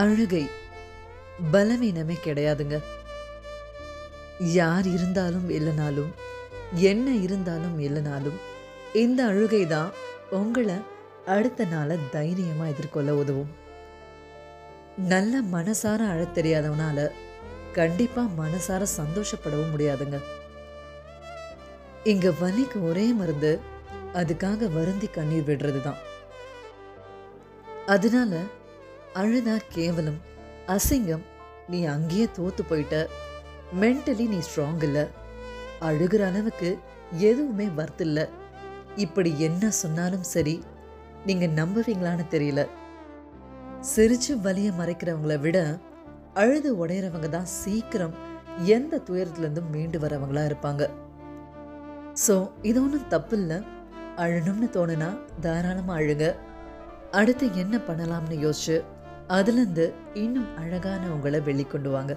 அழுகை. பலவீனமே கிடையாதுங்க. யார் இருந்தாலும் இல்லைனாலும் என்ன இருந்தாலும் இல்லைனாலும் இந்த அழுகை தான் உங்களை அடுத்த நாளை தைரியமாக எதிர்கொள்ள உதவும். நல்ல மனசார அழ தெரியாதவனால கண்டிப்பாக மனசார சந்தோஷப்படவும் முடியாதுங்க. இங்க வலிக்கு ஒரே மருந்து அதுக்காக வருந்தி கண்ணீர் விடுறது தான் அதனால அழுதா கேவலம். அசிங்கம் நீ அங்கேயே தோத்து போயிட்ட. மென்டலி நீ ஸ்ட்ராங் இல்லை. அழுகிற அளவுக்கு எதுவுமே வர்த்தில்ல இப்படி என்ன சொன்னாலும் சரி நீங்கள் நம்புவீங்களான்னு தெரியல. சிரிச்சு வலிய மறைக்கிறவங்கள விட அழுது உடையிறவங்க தான் சீக்கிரம் எந்த துயரத்துலேருந்தும் மீண்டு வரவங்களா இருப்பாங்க. ஸோ இது ஒன்றும் தப்பு இல்லை அழணும்னு தோணுனா தாராளமாக அழுங்க. அடுத்து என்ன பண்ணலாம்னு யோசிச்சு அதுலேருந்து இன்னும் அழகான உங்களை வெளிக்கொண்டு வாங்க.